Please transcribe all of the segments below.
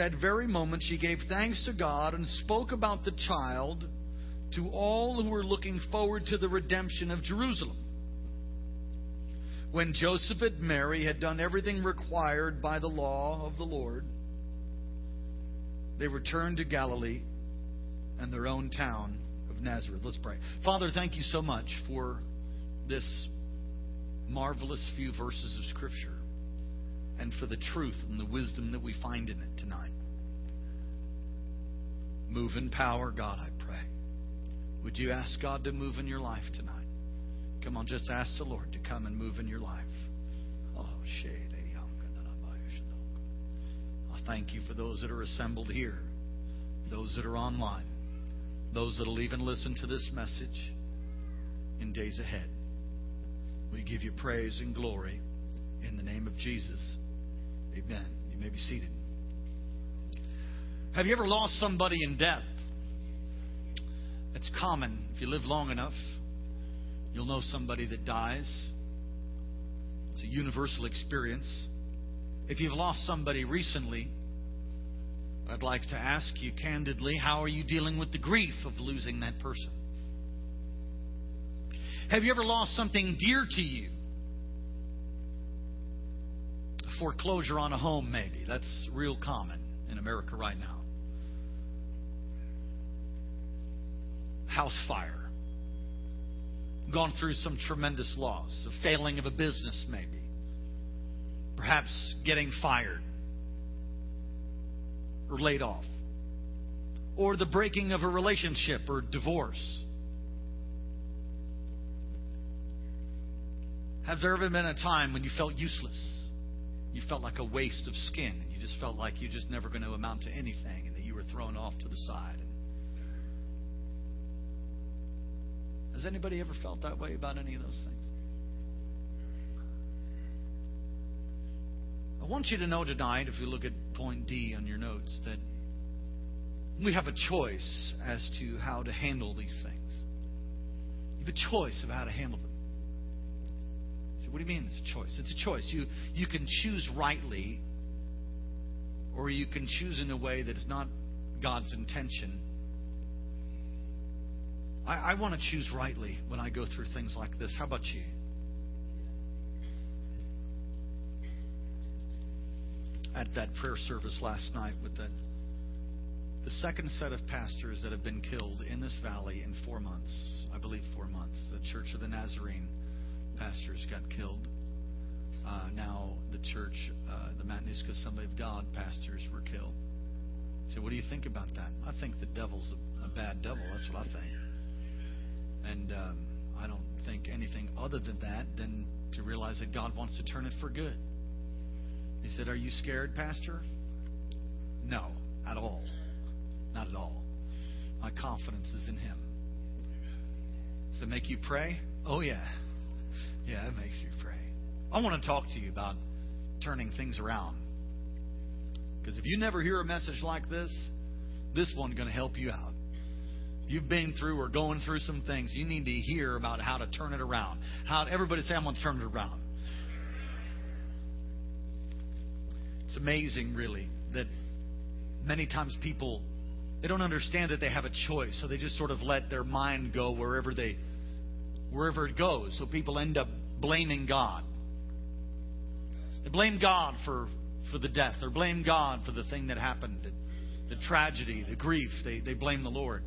that very moment, she gave thanks to God and spoke about the child to all who were looking forward to the redemption of Jerusalem. When Joseph and Mary had done everything required by the law of the Lord, they returned to Galilee and their own town of Nazareth. Let's pray. Father, thank you so much for this marvelous few verses of Scripture and for the truth and the wisdom that we find in it tonight. Move in power, God, I pray. Would you ask God to move in your life tonight? Come on, just ask the Lord to come and move in your life. Oh, eh, oh I thank you for those that are assembled here, those that are online, those that will even listen to this message in days ahead. We give you praise and glory in the name of Jesus. Amen. You may be seated. Have you ever lost somebody in death? It's common if you live long enough. You'll know somebody that dies. It's a universal experience. If you've lost somebody recently, I'd like to ask you candidly how are you dealing with the grief of losing that person? Have you ever lost something dear to you? A foreclosure on a home, maybe. That's real common in America right now. House fire gone through some tremendous loss, a failing of a business, maybe, perhaps getting fired or laid off, or the breaking of a relationship or divorce. Has there ever been a time when you felt useless? You felt like a waste of skin, and you just felt like you're just never going to amount to anything, and that you were thrown off to the side. Has anybody ever felt that way about any of those things? I want you to know tonight, if you look at point D on your notes, that we have a choice as to how to handle these things. You have a choice of how to handle them. What do you mean it's a choice? It's a choice. You you can choose rightly, or you can choose in a way that is not God's intention I, I want to choose rightly when I go through things like this. How about you? At that prayer service last night with the, the second set of pastors that have been killed in this valley in four months. I believe four months. The Church of the Nazarene pastors got killed. Uh, now the church, uh, the Matanuska Assembly of God pastors were killed. So, what do you think about that? I think the devil's a, a bad devil. That's what I think. And um, I don't think anything other than that than to realize that God wants to turn it for good. He said, Are you scared, Pastor? No, at all. Not at all. My confidence is in Him. Does it make you pray? Oh, yeah. Yeah, it makes you pray. I want to talk to you about turning things around. Because if you never hear a message like this, this one's going to help you out you've been through or going through some things, you need to hear about how to turn it around. How everybody say, I'm going to turn it around. It's amazing, really, that many times people they don't understand that they have a choice, so they just sort of let their mind go wherever they wherever it goes. So people end up blaming God. They blame God for for the death, or blame God for the thing that happened, the, the tragedy, the grief. They they blame the Lord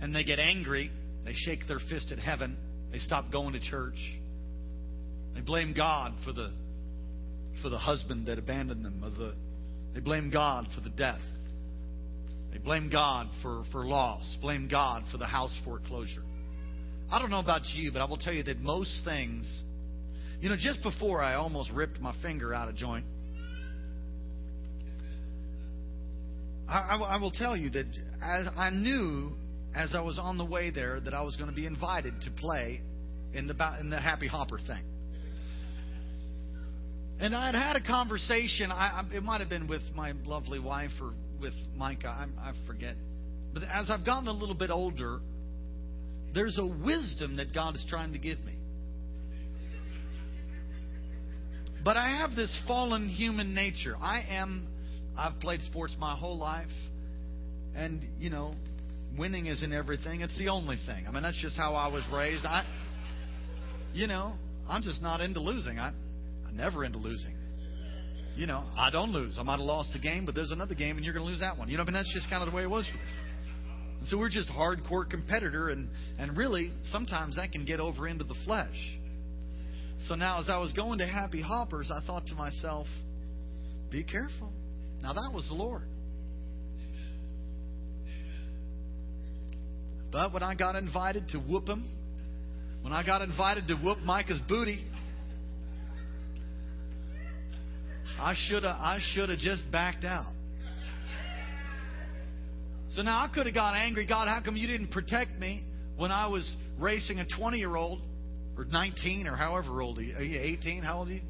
and they get angry. They shake their fist at heaven. They stop going to church. They blame God for the for the husband that abandoned them. Or the, they blame God for the death. They blame God for, for loss. Blame God for the house foreclosure. I don't know about you, but I will tell you that most things, you know, just before I almost ripped my finger out of joint, I, I, I will tell you that as I knew as I was on the way there that I was going to be invited to play in the in the Happy Hopper thing. And I had had a conversation. I, it might have been with my lovely wife or with Micah. I, I forget. But as I've gotten a little bit older, there's a wisdom that God is trying to give me. But I have this fallen human nature. I am I've played sports my whole life, and you know, winning isn't everything. It's the only thing. I mean, that's just how I was raised. I, you know, I'm just not into losing. I, I'm never into losing. You know, I don't lose. I might have lost a game, but there's another game, and you're going to lose that one. You know, I mean, that's just kind of the way it was for me. So we're just hardcore competitor, and and really sometimes that can get over into the flesh. So now, as I was going to Happy Hoppers, I thought to myself, "Be careful." Now that was the Lord. But when I got invited to whoop him, when I got invited to whoop Micah's booty, I should have I should have just backed out. So now I could have got angry. God, how come you didn't protect me when I was racing a 20 year old or 19 or however old you? Are you 18? How old are you?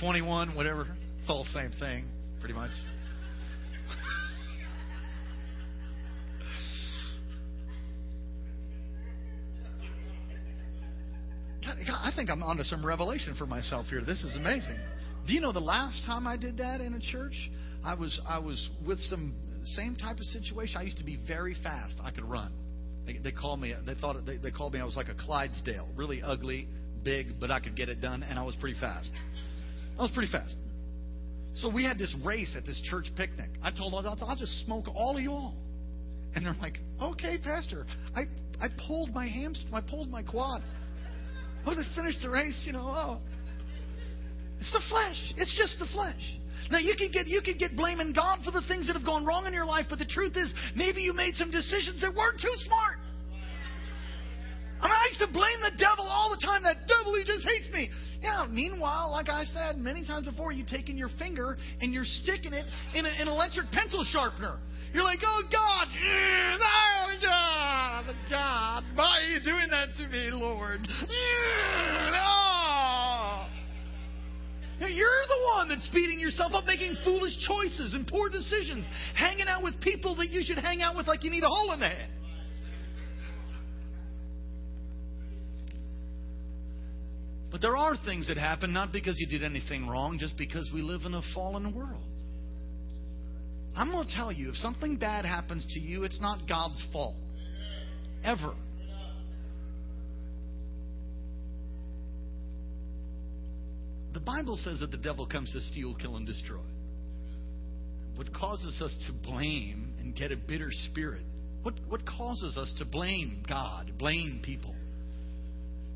21, whatever. It's all the same thing, pretty much. I think I'm onto some revelation for myself here. This is amazing. Do you know the last time I did that in a church? I was I was with some same type of situation. I used to be very fast. I could run. They, they called me. They thought they, they called me. I was like a Clydesdale, really ugly, big, but I could get it done, and I was pretty fast. I was pretty fast. So we had this race at this church picnic. I told them I'll just smoke all of you all, and they're like, "Okay, Pastor." I I pulled my hamstring. I pulled my quad. Oh, they finished the race, you know. Oh, it's the flesh. It's just the flesh. Now you can get you can get blaming God for the things that have gone wrong in your life, but the truth is maybe you made some decisions that weren't too smart. I mean, I used to blame the devil all the time. That devil, he just hates me. Yeah. Meanwhile, like I said many times before, you taking your finger and you're sticking it in an electric pencil sharpener. You're like, oh God, oh God, God, why are you doing that to me, Lord? Oh. You're the one that's beating yourself up, making foolish choices and poor decisions, hanging out with people that you should hang out with like you need a hole in the head. But there are things that happen not because you did anything wrong, just because we live in a fallen world. I'm going to tell you if something bad happens to you, it's not God's fault. Ever. The Bible says that the devil comes to steal, kill, and destroy. What causes us to blame and get a bitter spirit? What, what causes us to blame God, blame people,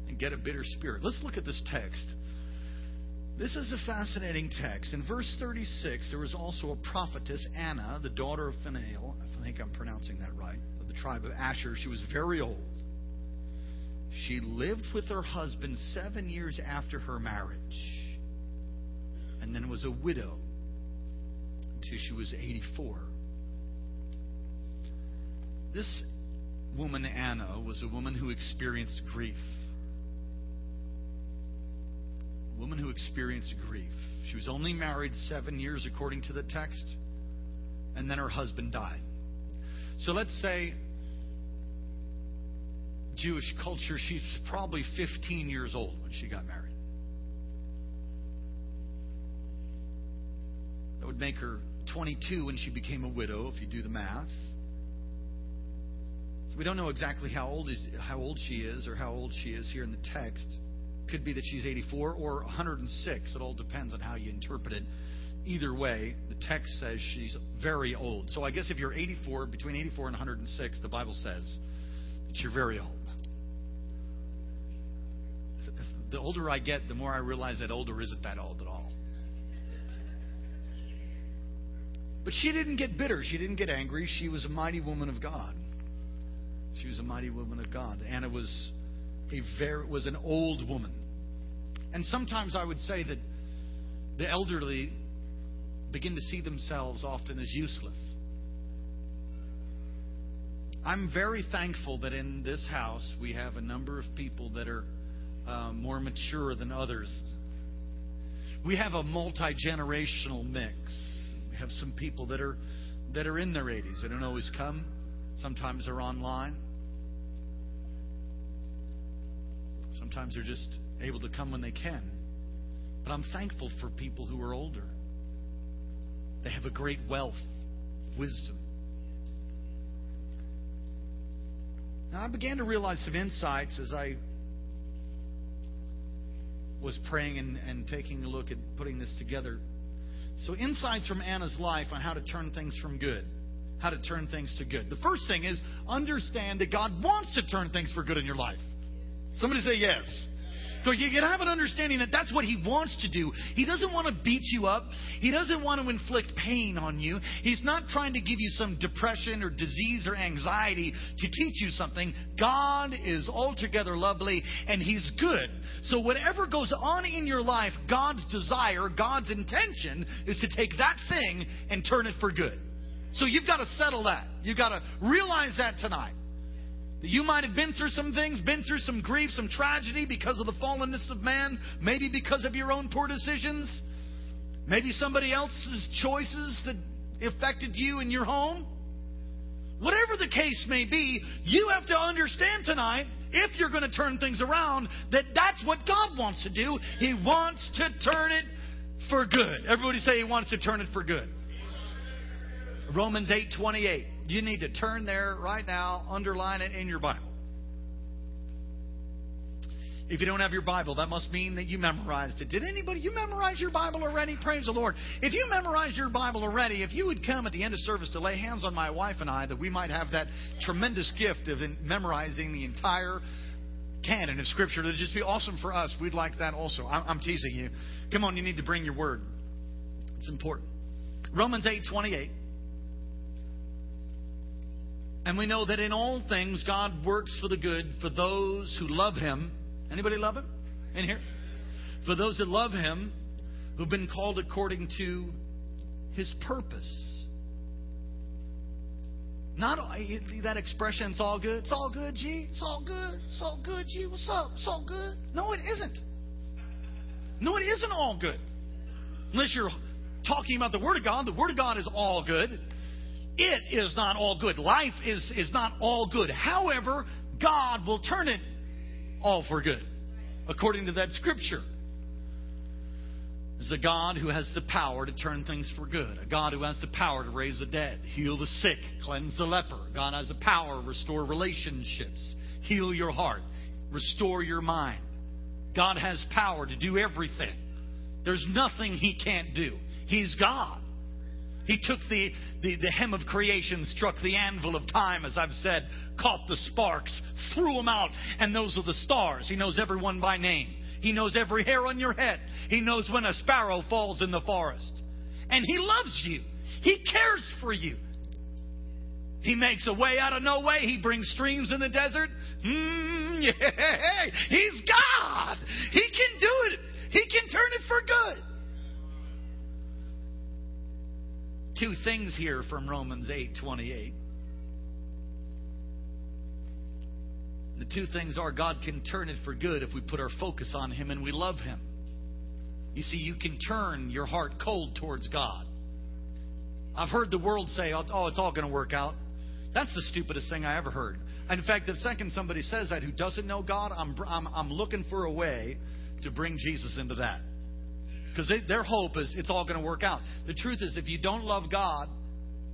and get a bitter spirit? Let's look at this text. This is a fascinating text. In verse 36, there was also a prophetess, Anna, the daughter of Phanuel. I think I'm pronouncing that right, of the tribe of Asher. She was very old. She lived with her husband seven years after her marriage and then was a widow until she was 84. This woman, Anna, was a woman who experienced grief. A woman who experienced grief. She was only married seven years, according to the text, and then her husband died. So let's say Jewish culture, she's probably 15 years old when she got married. That would make her 22 when she became a widow, if you do the math. So we don't know exactly how old is how old she is or how old she is here in the text. Could be that she's 84 or 106. It all depends on how you interpret it. Either way, the text says she's very old. So I guess if you're 84, between 84 and 106, the Bible says that you're very old. The older I get, the more I realize that older isn't that old at all. But she didn't get bitter. She didn't get angry. She was a mighty woman of God. She was a mighty woman of God. Anna was a very was an old woman. And sometimes I would say that the elderly begin to see themselves often as useless. I'm very thankful that in this house we have a number of people that are uh, more mature than others. We have a multi generational mix. We have some people that are that are in their 80s. They don't always come. Sometimes they're online. Sometimes they're just able to come when they can. But I'm thankful for people who are older. They have a great wealth, wisdom. Now, I began to realize some insights as I was praying and, and taking a look at putting this together. So, insights from Anna's life on how to turn things from good, how to turn things to good. The first thing is understand that God wants to turn things for good in your life. Somebody say yes. So you can have an understanding that that's what he wants to do. He doesn't want to beat you up. He doesn't want to inflict pain on you. He's not trying to give you some depression or disease or anxiety to teach you something. God is altogether lovely and he's good. So whatever goes on in your life, God's desire, God's intention is to take that thing and turn it for good. So you've got to settle that. You've got to realize that tonight. You might have been through some things, been through some grief, some tragedy because of the fallenness of man, maybe because of your own poor decisions, maybe somebody else's choices that affected you in your home. Whatever the case may be, you have to understand tonight, if you're going to turn things around, that that's what God wants to do. He wants to turn it for good. Everybody say He wants to turn it for good. Romans 8 28. You need to turn there right now, underline it in your Bible. If you don't have your Bible, that must mean that you memorized it. Did anybody, you memorize your Bible already? Praise the Lord. If you memorized your Bible already, if you would come at the end of service to lay hands on my wife and I, that we might have that tremendous gift of memorizing the entire canon of Scripture, that'd just be awesome for us. We'd like that also. I'm teasing you. Come on, you need to bring your word. It's important. Romans 8 28. And we know that in all things God works for the good for those who love him. Anybody love him? In here? For those that love him, who've been called according to his purpose. Not eh, eh, that expression, it's all good. It's all good, G. It's all good. It's all good, G. What's up? It's all good. No, it isn't. No, it isn't all good. Unless you're talking about the Word of God, the Word of God is all good it is not all good. Life is, is not all good. However, God will turn it all for good, according to that scripture. Is a God who has the power to turn things for good, a God who has the power to raise the dead, heal the sick, cleanse the leper. God has the power to restore relationships, heal your heart, restore your mind. God has power to do everything. There's nothing He can't do. He's God. He took the, the, the, hem of creation, struck the anvil of time, as I've said, caught the sparks, threw them out, and those are the stars. He knows everyone by name. He knows every hair on your head. He knows when a sparrow falls in the forest. And He loves you. He cares for you. He makes a way out of no way. He brings streams in the desert. Mm, yeah. He's God. He can do it. He can turn it for good. Two things here from Romans 8:28. The two things are God can turn it for good if we put our focus on him and we love him. You see, you can turn your heart cold towards God. I've heard the world say, "Oh, it's all going to work out." That's the stupidest thing I ever heard. And in fact, the second somebody says that who doesn't know God, I'm, I'm, I'm looking for a way to bring Jesus into that because their hope is it's all going to work out. The truth is, if you don't love God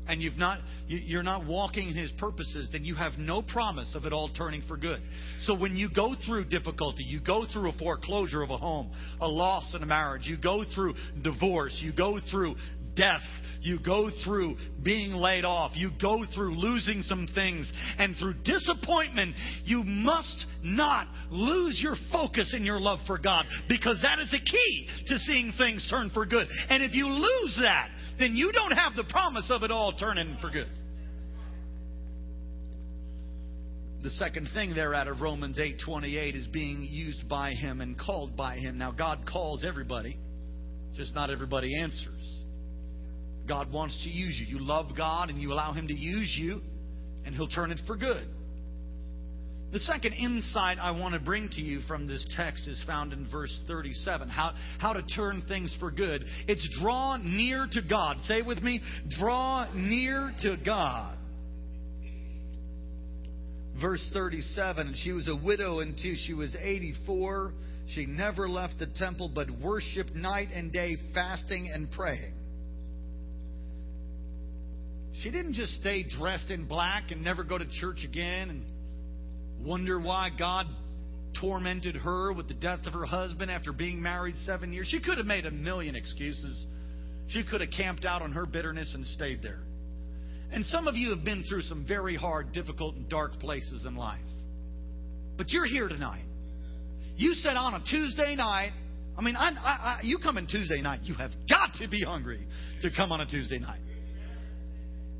and you've not you're not walking in His purposes, then you have no promise of it all turning for good. So when you go through difficulty, you go through a foreclosure of a home, a loss in a marriage, you go through divorce, you go through death, you go through being laid off, you go through losing some things, and through disappointment, you must not lose your focus in your love for God because that is the key to seeing things turn for good. And if you lose that, then you don't have the promise of it all turning for good. The second thing there out of Romans 8:28 is being used by him and called by him. Now God calls everybody, just not everybody answers. God wants to use you. You love God and you allow Him to use you, and He'll turn it for good. The second insight I want to bring to you from this text is found in verse 37. How, how to turn things for good. It's draw near to God. Say with me, draw near to God. Verse 37 She was a widow until she was 84. She never left the temple but worshiped night and day, fasting and praying. She didn't just stay dressed in black and never go to church again and wonder why God tormented her with the death of her husband after being married seven years. She could have made a million excuses. She could have camped out on her bitterness and stayed there. And some of you have been through some very hard, difficult, and dark places in life. But you're here tonight. You said on a Tuesday night, I mean, I, I, I, you come in Tuesday night, you have got to be hungry to come on a Tuesday night.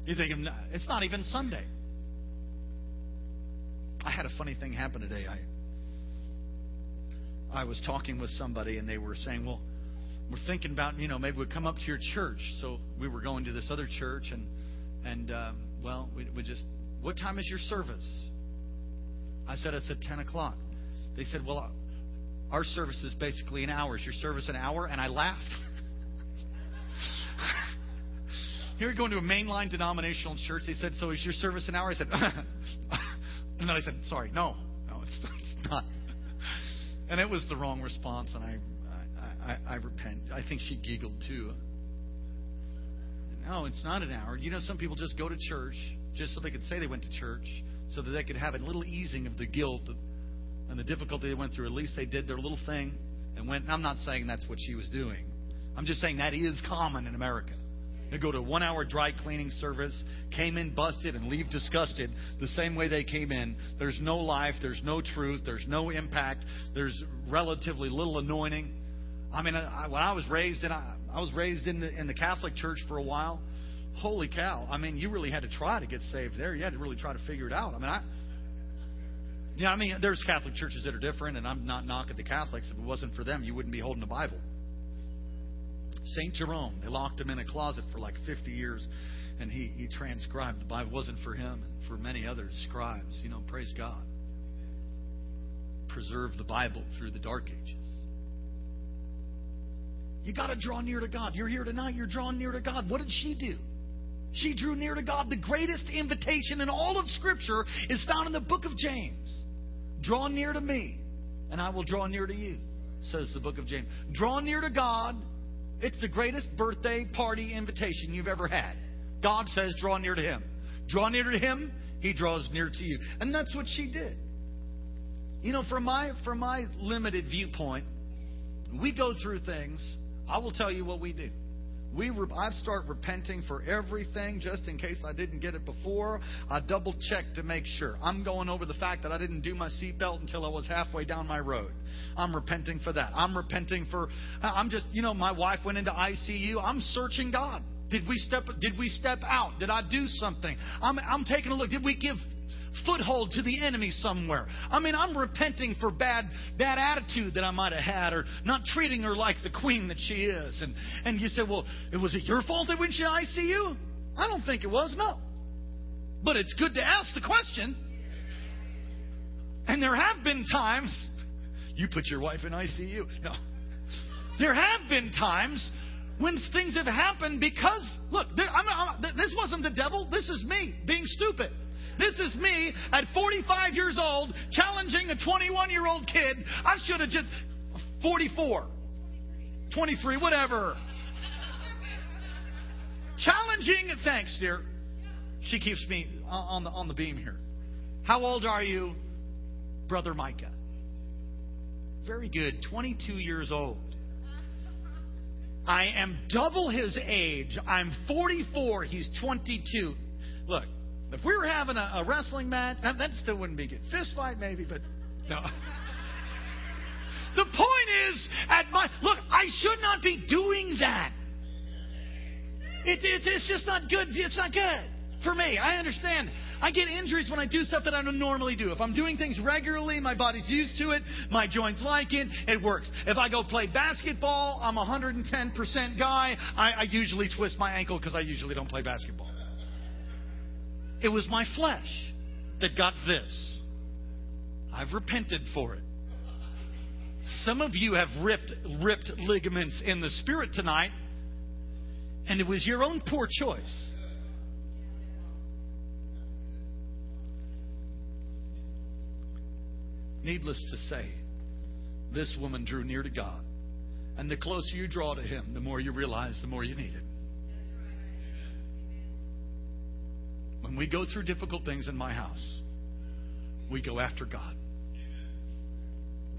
You think it's not even Sunday. I had a funny thing happen today. I I was talking with somebody and they were saying, "Well, we're thinking about you know maybe we'd come up to your church." So we were going to this other church and and um, well we, we just what time is your service? I said it's at ten o'clock. They said, "Well, our service is basically an hour. Is your service an hour?" And I laughed. Here we go into a mainline denominational church. They said, "So is your service an hour?" I said, and then I said, "Sorry, no, no, it's, it's not." And it was the wrong response, and I, I, I, I repent. I think she giggled too. No, it's not an hour. You know, some people just go to church just so they could say they went to church, so that they could have a little easing of the guilt and the difficulty they went through. At least they did their little thing and went. I'm not saying that's what she was doing. I'm just saying that is common in America. They go to one hour dry cleaning service, came in busted, and leave disgusted the same way they came in. There's no life, there's no truth, there's no impact, there's relatively little anointing. I mean, I, when I was raised in, I, I was raised in the in the Catholic Church for a while. Holy cow! I mean, you really had to try to get saved there. You had to really try to figure it out. I mean, I. Yeah, I mean, there's Catholic churches that are different, and I'm not knocking the Catholics. If it wasn't for them, you wouldn't be holding the Bible. St. Jerome, they locked him in a closet for like 50 years, and he, he transcribed the Bible. Wasn't for him and for many other scribes. You know, praise God. Preserve the Bible through the dark ages. You got to draw near to God. You're here tonight, you're drawn near to God. What did she do? She drew near to God. The greatest invitation in all of Scripture is found in the book of James. Draw near to me, and I will draw near to you, says the book of James. Draw near to God, it's the greatest birthday party invitation you've ever had. God says, draw near to Him. Draw near to Him, He draws near to you. And that's what she did. You know, from my, from my limited viewpoint, we go through things. I will tell you what we do. We I start repenting for everything just in case I didn't get it before. I double check to make sure. I'm going over the fact that I didn't do my seatbelt until I was halfway down my road. I'm repenting for that. I'm repenting for. I'm just you know my wife went into ICU. I'm searching God. Did we step? Did we step out? Did I do something? I'm I'm taking a look. Did we give foothold to the enemy somewhere. I mean, I'm repenting for bad bad attitude that I might have had or not treating her like the queen that she is. And and you say, well, it was it your fault that when she ICU? I don't think it was. No, but it's good to ask the question. And there have been times you put your wife in ICU. No, there have been times when things have happened because look, I'm, I'm, this wasn't the devil. This is me being stupid. This is me at 45 years old challenging a 21 year old kid. I should have just 44, 23, whatever. Challenging, thanks, dear. She keeps me on the on the beam here. How old are you, brother Micah? Very good, 22 years old. I am double his age. I'm 44. He's 22. Look, if we were having a, a wrestling match, that, that still wouldn't be good. Fist fight, maybe, but no. The point is, at my look, I should not be doing that. It, it, it's just not good. It's not good for me. I understand. I get injuries when I do stuff that I don't normally do. If I'm doing things regularly, my body's used to it, my joints like it, it works. If I go play basketball, I'm a 110% guy. I, I usually twist my ankle because I usually don't play basketball. It was my flesh that got this. I've repented for it. Some of you have ripped, ripped ligaments in the spirit tonight, and it was your own poor choice. Needless to say, this woman drew near to God. And the closer you draw to Him, the more you realize the more you need it. We go through difficult things in my house, we go after God.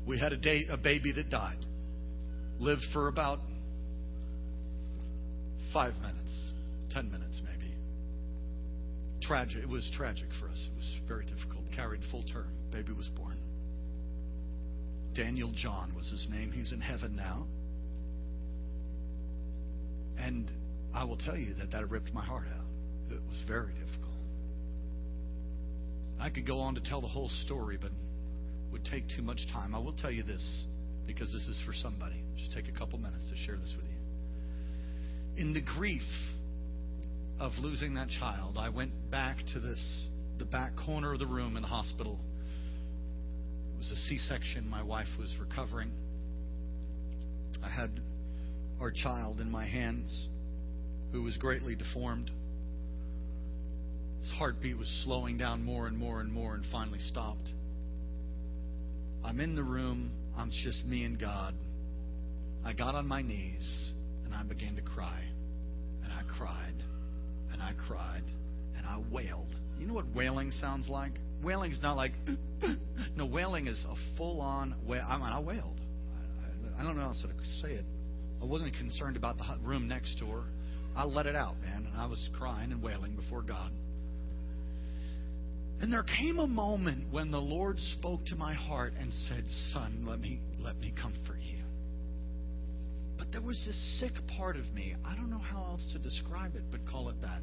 We had a, day, a baby that died, lived for about five minutes, ten minutes maybe. Tragic. It was tragic for us. It was very difficult. Carried full term. Baby was born. Daniel John was his name. He's in heaven now. And I will tell you that that ripped my heart out. It was very difficult. I could go on to tell the whole story, but it would take too much time. I will tell you this because this is for somebody. Just take a couple minutes to share this with you. In the grief of losing that child, I went back to this the back corner of the room in the hospital. It was a C-section. My wife was recovering. I had our child in my hands who was greatly deformed. His heartbeat was slowing down more and more and more and finally stopped. I'm in the room. I'm just me and God. I got on my knees and I began to cry. And I cried. And I cried. And I wailed. You know what wailing sounds like? Wailing is not like, no, wailing is a full on wail. I mean, I wailed. I, don't know how to say it. I wasn't concerned about the room next door. I let it out, man, and I was crying and wailing before God. And there came a moment when the Lord spoke to my heart and said, "Son, let me let me comfort you." But there was this sick part of me. I don't know how else to describe it, but call it that.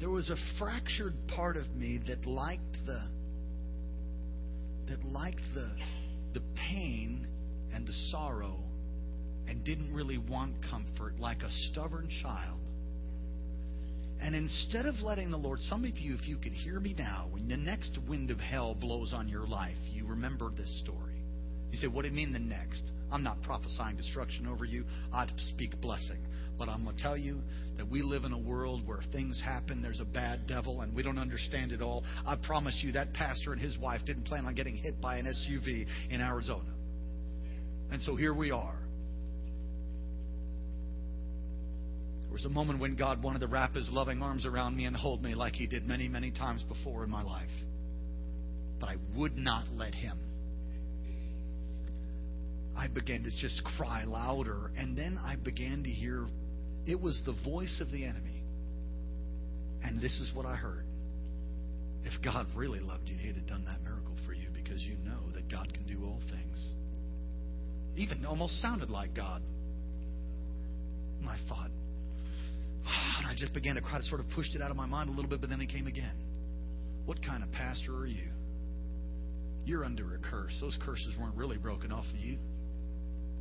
There was a fractured part of me that liked the that liked the the pain and the sorrow and didn't really want comfort like a stubborn child. And instead of letting the Lord, some of you, if you could hear me now, when the next wind of hell blows on your life, you remember this story. You say, What do you mean the next? I'm not prophesying destruction over you. I speak blessing. But I'm going to tell you that we live in a world where things happen. There's a bad devil, and we don't understand it all. I promise you that pastor and his wife didn't plan on getting hit by an SUV in Arizona. And so here we are. There was a moment when God wanted to wrap his loving arms around me and hold me like he did many, many times before in my life. But I would not let him. I began to just cry louder, and then I began to hear it was the voice of the enemy. And this is what I heard. If God really loved you, He'd have done that miracle for you because you know that God can do all things. Even almost sounded like God. And I thought, and I just began to cry, to sort of pushed it out of my mind a little bit, but then it came again. What kind of pastor are you? You're under a curse. Those curses weren't really broken off of you.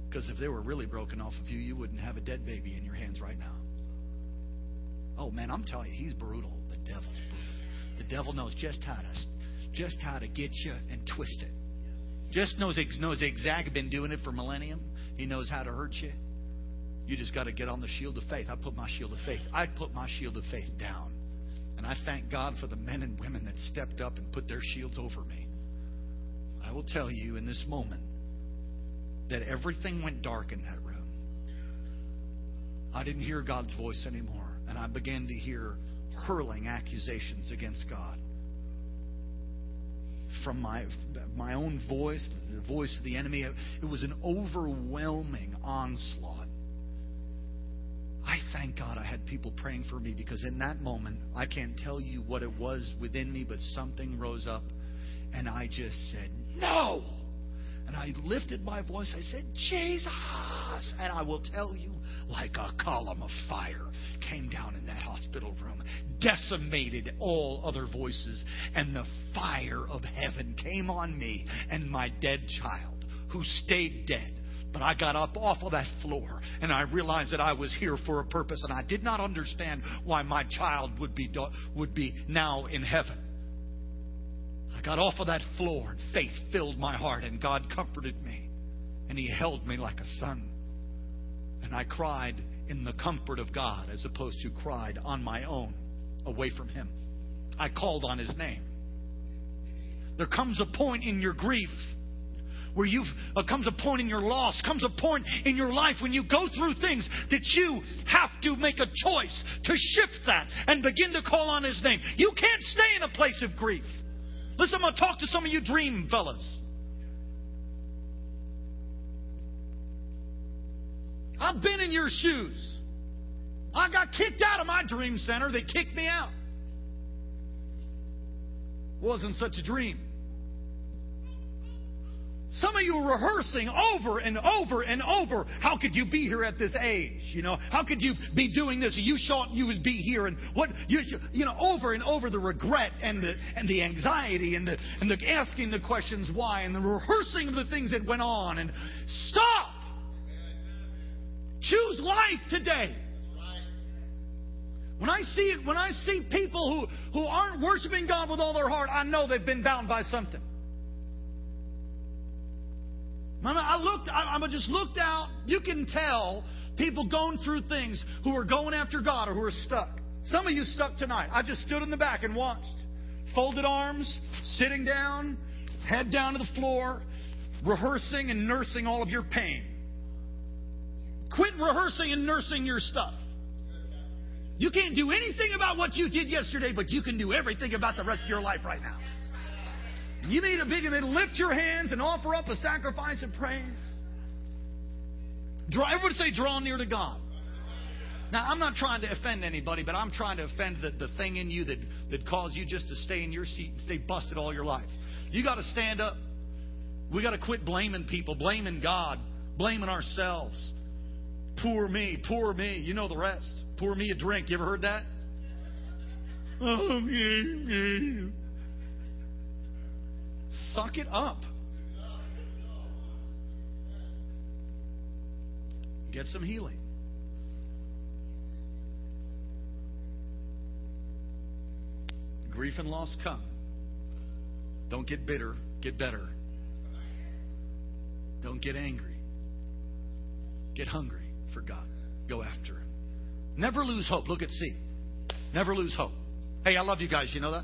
Because if they were really broken off of you, you wouldn't have a dead baby in your hands right now. Oh man, I'm telling you, he's brutal. The devil's brutal. The devil knows just how to just how to get you and twist it. Just knows knows exactly been doing it for millennium. He knows how to hurt you. You just got to get on the shield of faith. I put my shield of faith. I put my shield of faith down. And I thank God for the men and women that stepped up and put their shields over me. I will tell you in this moment that everything went dark in that room. I didn't hear God's voice anymore. And I began to hear hurling accusations against God. From my my own voice, the voice of the enemy, it was an overwhelming onslaught I thank God I had people praying for me because in that moment, I can't tell you what it was within me, but something rose up and I just said, No! And I lifted my voice. I said, Jesus! And I will tell you, like a column of fire came down in that hospital room, decimated all other voices, and the fire of heaven came on me and my dead child, who stayed dead but I got up off of that floor and I realized that I was here for a purpose and I did not understand why my child would be, would be now in heaven. I got off of that floor and faith filled my heart and God comforted me and He held me like a son. And I cried in the comfort of God as opposed to cried on my own away from Him. I called on His name. There comes a point in your grief where you've uh, comes a point in your loss, comes a point in your life when you go through things that you have to make a choice to shift that and begin to call on His name. You can't stay in a place of grief. Listen, I'm going to talk to some of you dream fellas. I've been in your shoes. I got kicked out of my dream center. They kicked me out. Wasn't such a dream. Some of you are rehearsing over and over and over. How could you be here at this age? You know, how could you be doing this? You thought you would be here, and what you you know over and over the regret and the and the anxiety and the and the asking the questions why and the rehearsing of the things that went on. And stop. Choose life today. When I see it, when I see people who, who aren't worshiping God with all their heart, I know they've been bound by something. I looked, I, I just looked out. You can tell people going through things who are going after God or who are stuck. Some of you stuck tonight. I just stood in the back and watched. Folded arms, sitting down, head down to the floor, rehearsing and nursing all of your pain. Quit rehearsing and nursing your stuff. You can't do anything about what you did yesterday, but you can do everything about the rest of your life right now. You need a big and lift your hands and offer up a sacrifice of praise. Draw, everybody say, draw near to God. Now, I'm not trying to offend anybody, but I'm trying to offend the, the thing in you that, that caused you just to stay in your seat and stay busted all your life. You got to stand up. We got to quit blaming people, blaming God, blaming ourselves. Poor me, poor me. You know the rest. Pour me a drink. You ever heard that? Oh, Suck it up. Get some healing. Grief and loss come. Don't get bitter, get better. Don't get angry. Get hungry for God. Go after Him. Never lose hope. Look at C. Never lose hope. Hey, I love you guys. You know that?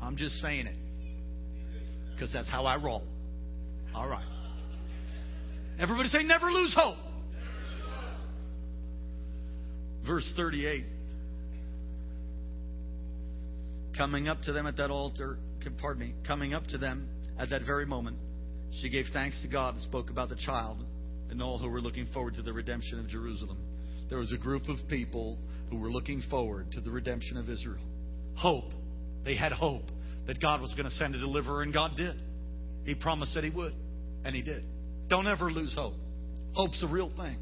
I'm just saying it. Because that's how I roll. All right. Everybody say, never lose hope. Verse 38. Coming up to them at that altar, pardon me, coming up to them at that very moment, she gave thanks to God and spoke about the child and all who were looking forward to the redemption of Jerusalem. There was a group of people who were looking forward to the redemption of Israel. Hope. They had hope that God was going to send a deliverer, and God did. He promised that He would, and He did. Don't ever lose hope. Hope's a real thing.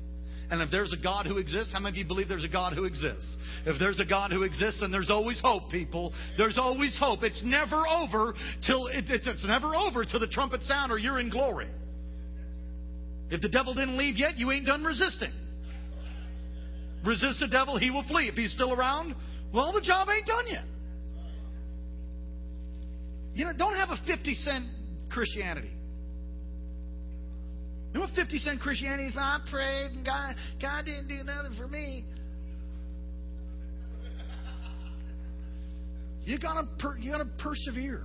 And if there's a God who exists, how many of you believe there's a God who exists? If there's a God who exists, then there's always hope, people. There's always hope. It's never over till it, it's, it's never over till the trumpet sound or you're in glory. If the devil didn't leave yet, you ain't done resisting. Resist the devil, he will flee. If he's still around, well, the job ain't done yet. You know, don't have a 50 cent Christianity. You know what 50 cent Christianity is? I prayed and God, God didn't do nothing for me. You gotta, per, you gotta persevere.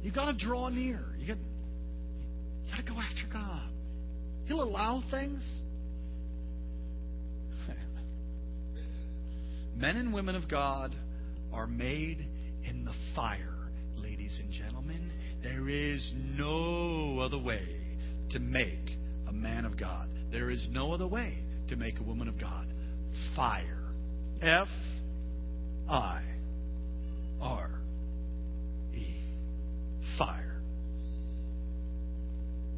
You gotta draw near. You gotta, you gotta go after God. He'll allow things. Men and women of God are made in the fire, ladies and gentlemen. There is no other way to make a man of God. There is no other way to make a woman of God. Fire. F I R E. Fire.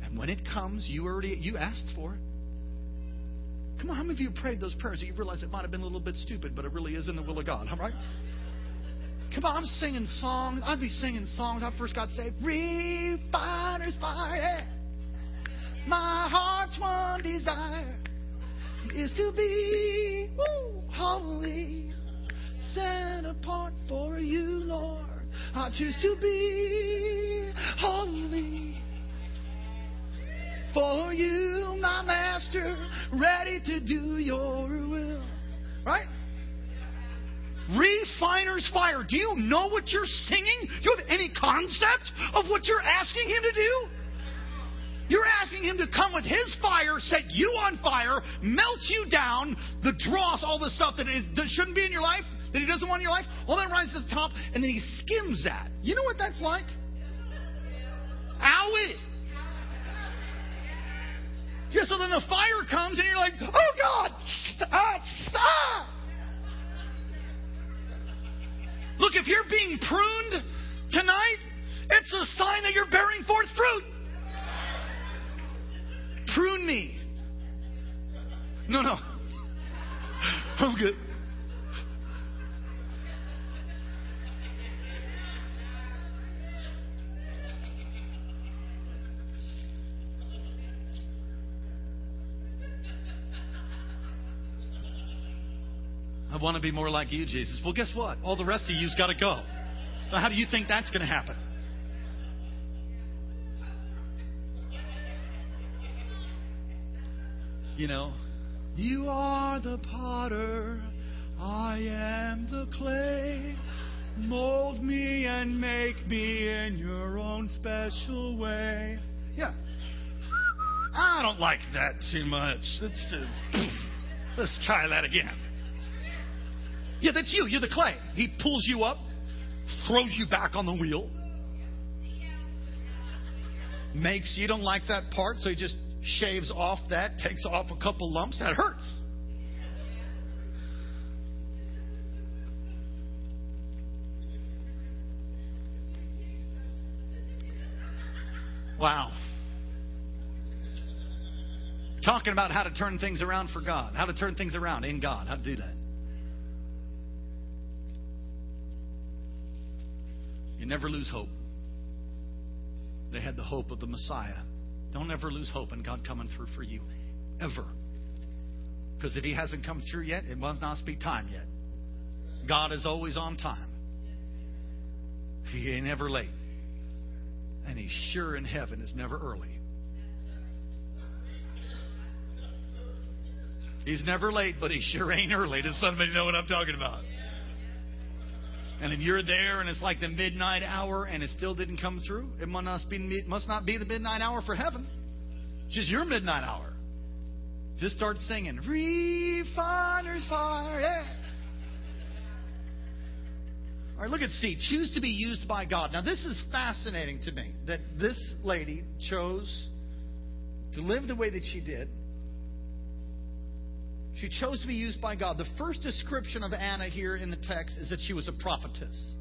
And when it comes, you already you asked for it. Come on, how many of you prayed those prayers that you realize it might have been a little bit stupid, but it really is in the will of God? All right? Come on, I'm singing songs. I'd be singing songs. I first got saved. Refiner's fire. My heart's one desire is to be woo, holy, set apart for you, Lord. I choose to be holy for you, my master, ready to do your will. Right? Refiner's fire. Do you know what you're singing? Do you have any concept of what you're asking Him to do? You're asking him to come with his fire, set you on fire, melt you down, the dross, all the stuff that, is, that shouldn't be in your life, that he doesn't want in your life, all that rises to the top, and then he skims that. You know what that's like? Owie! Yeah, so then the fire comes and you're like, oh God, stop, stop! Look, if you're being pruned tonight, it's a sign that you're bearing forth fruit. Prune me. No, no. I'm good. Want to be more like you, Jesus. Well, guess what? All the rest of you's got to go. So, how do you think that's going to happen? You know, you are the potter, I am the clay. Mold me and make me in your own special way. Yeah. I don't like that too much. Let's, let's try that again. Yeah, that's you. You're the clay. He pulls you up, throws you back on the wheel. Makes you don't like that part, so he just shaves off that, takes off a couple lumps. That hurts. Wow. Talking about how to turn things around for God, how to turn things around in God, how to do that. You never lose hope. They had the hope of the Messiah. Don't ever lose hope in God coming through for you. Ever. Because if He hasn't come through yet, it must not be time yet. God is always on time. He ain't ever late. And He's sure in heaven is never early. He's never late, but He sure ain't early. Does somebody know what I'm talking about? And if you're there and it's like the midnight hour and it still didn't come through, it must not be, must not be the midnight hour for heaven. It's just your midnight hour. Just start singing, Refiner's Fire. Yeah. All right, look at C. Choose to be used by God. Now, this is fascinating to me that this lady chose to live the way that she did she chose to be used by God. The first description of Anna here in the text is that she was a prophetess.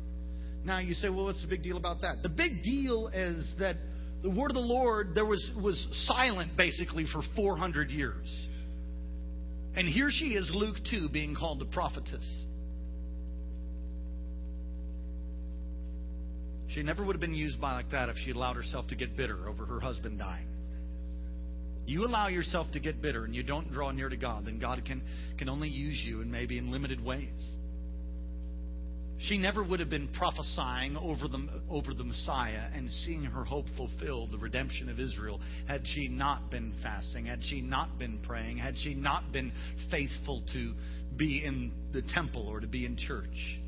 Now you say, well, what's the big deal about that? The big deal is that the word of the Lord there was was silent basically for 400 years. And here she is, Luke 2, being called a prophetess. She never would have been used by like that if she allowed herself to get bitter over her husband dying you allow yourself to get bitter and you don't draw near to God, then God can, can only use you and maybe in limited ways. She never would have been prophesying over the, over the Messiah and seeing her hope fulfilled, the redemption of Israel, had she not been fasting, had she not been praying, had she not been faithful to be in the temple or to be in church.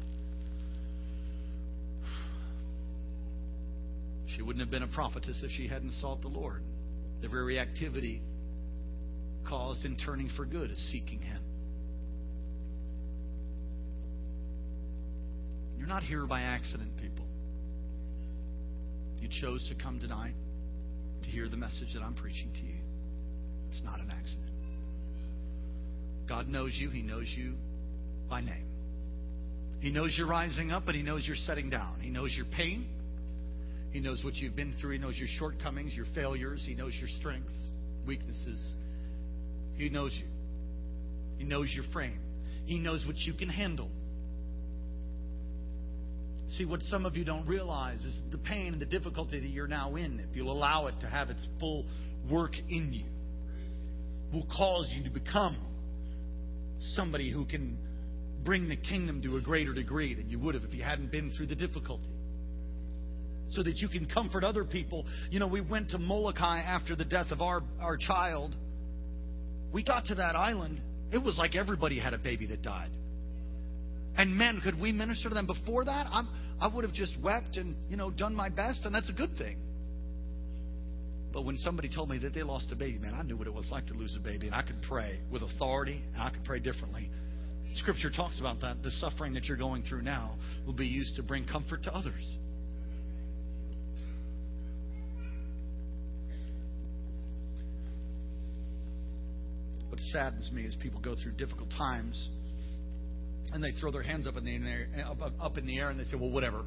She wouldn't have been a prophetess if she hadn't sought the Lord. The very activity caused in turning for good is seeking Him. You're not here by accident, people. You chose to come tonight to hear the message that I'm preaching to you. It's not an accident. God knows you, He knows you by name. He knows you're rising up, but He knows you're setting down. He knows your pain. He knows what you've been through. He knows your shortcomings, your failures. He knows your strengths, weaknesses. He knows you. He knows your frame. He knows what you can handle. See, what some of you don't realize is the pain and the difficulty that you're now in, if you'll allow it to have its full work in you, will cause you to become somebody who can bring the kingdom to a greater degree than you would have if you hadn't been through the difficulty so that you can comfort other people. You know, we went to Molokai after the death of our, our child. We got to that island. It was like everybody had a baby that died. And men, could we minister to them before that? I'm, I would have just wept and, you know, done my best, and that's a good thing. But when somebody told me that they lost a baby, man, I knew what it was like to lose a baby, and I could pray with authority, and I could pray differently. Scripture talks about that. The suffering that you're going through now will be used to bring comfort to others. What saddens me is people go through difficult times and they throw their hands up in the air, up, in the air and they say, "Well, whatever."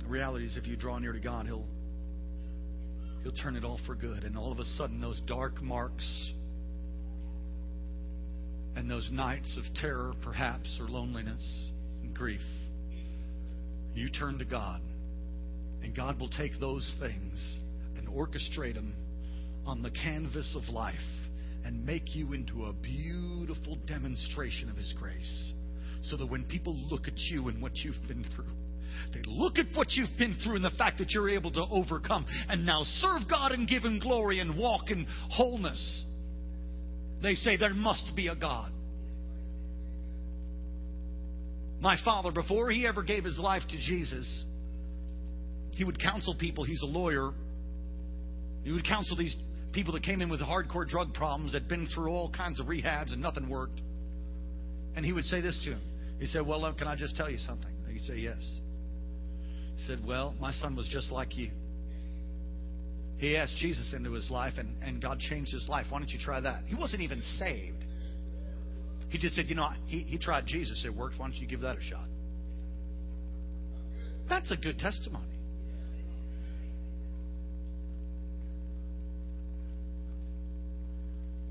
The reality is, if you draw near to God, He'll He'll turn it all for good. And all of a sudden, those dark marks and those nights of terror, perhaps, or loneliness and grief, you turn to God. And God will take those things orchestrate them on the canvas of life and make you into a beautiful demonstration of His grace. So that when people look at you and what you've been through, they look at what you've been through and the fact that you're able to overcome and now serve God and give Him glory and walk in wholeness. They say there must be a God. My father, before he ever gave his life to Jesus, he would counsel people. He's a lawyer. He would counsel these people that came in with hardcore drug problems that had been through all kinds of rehabs and nothing worked. And he would say this to him. He said, Well, can I just tell you something? He'd say, Yes. He said, Well, my son was just like you. He asked Jesus into his life, and, and God changed his life. Why don't you try that? He wasn't even saved. He just said, You know, he, he tried Jesus. It worked. Why don't you give that a shot? That's a good testimony.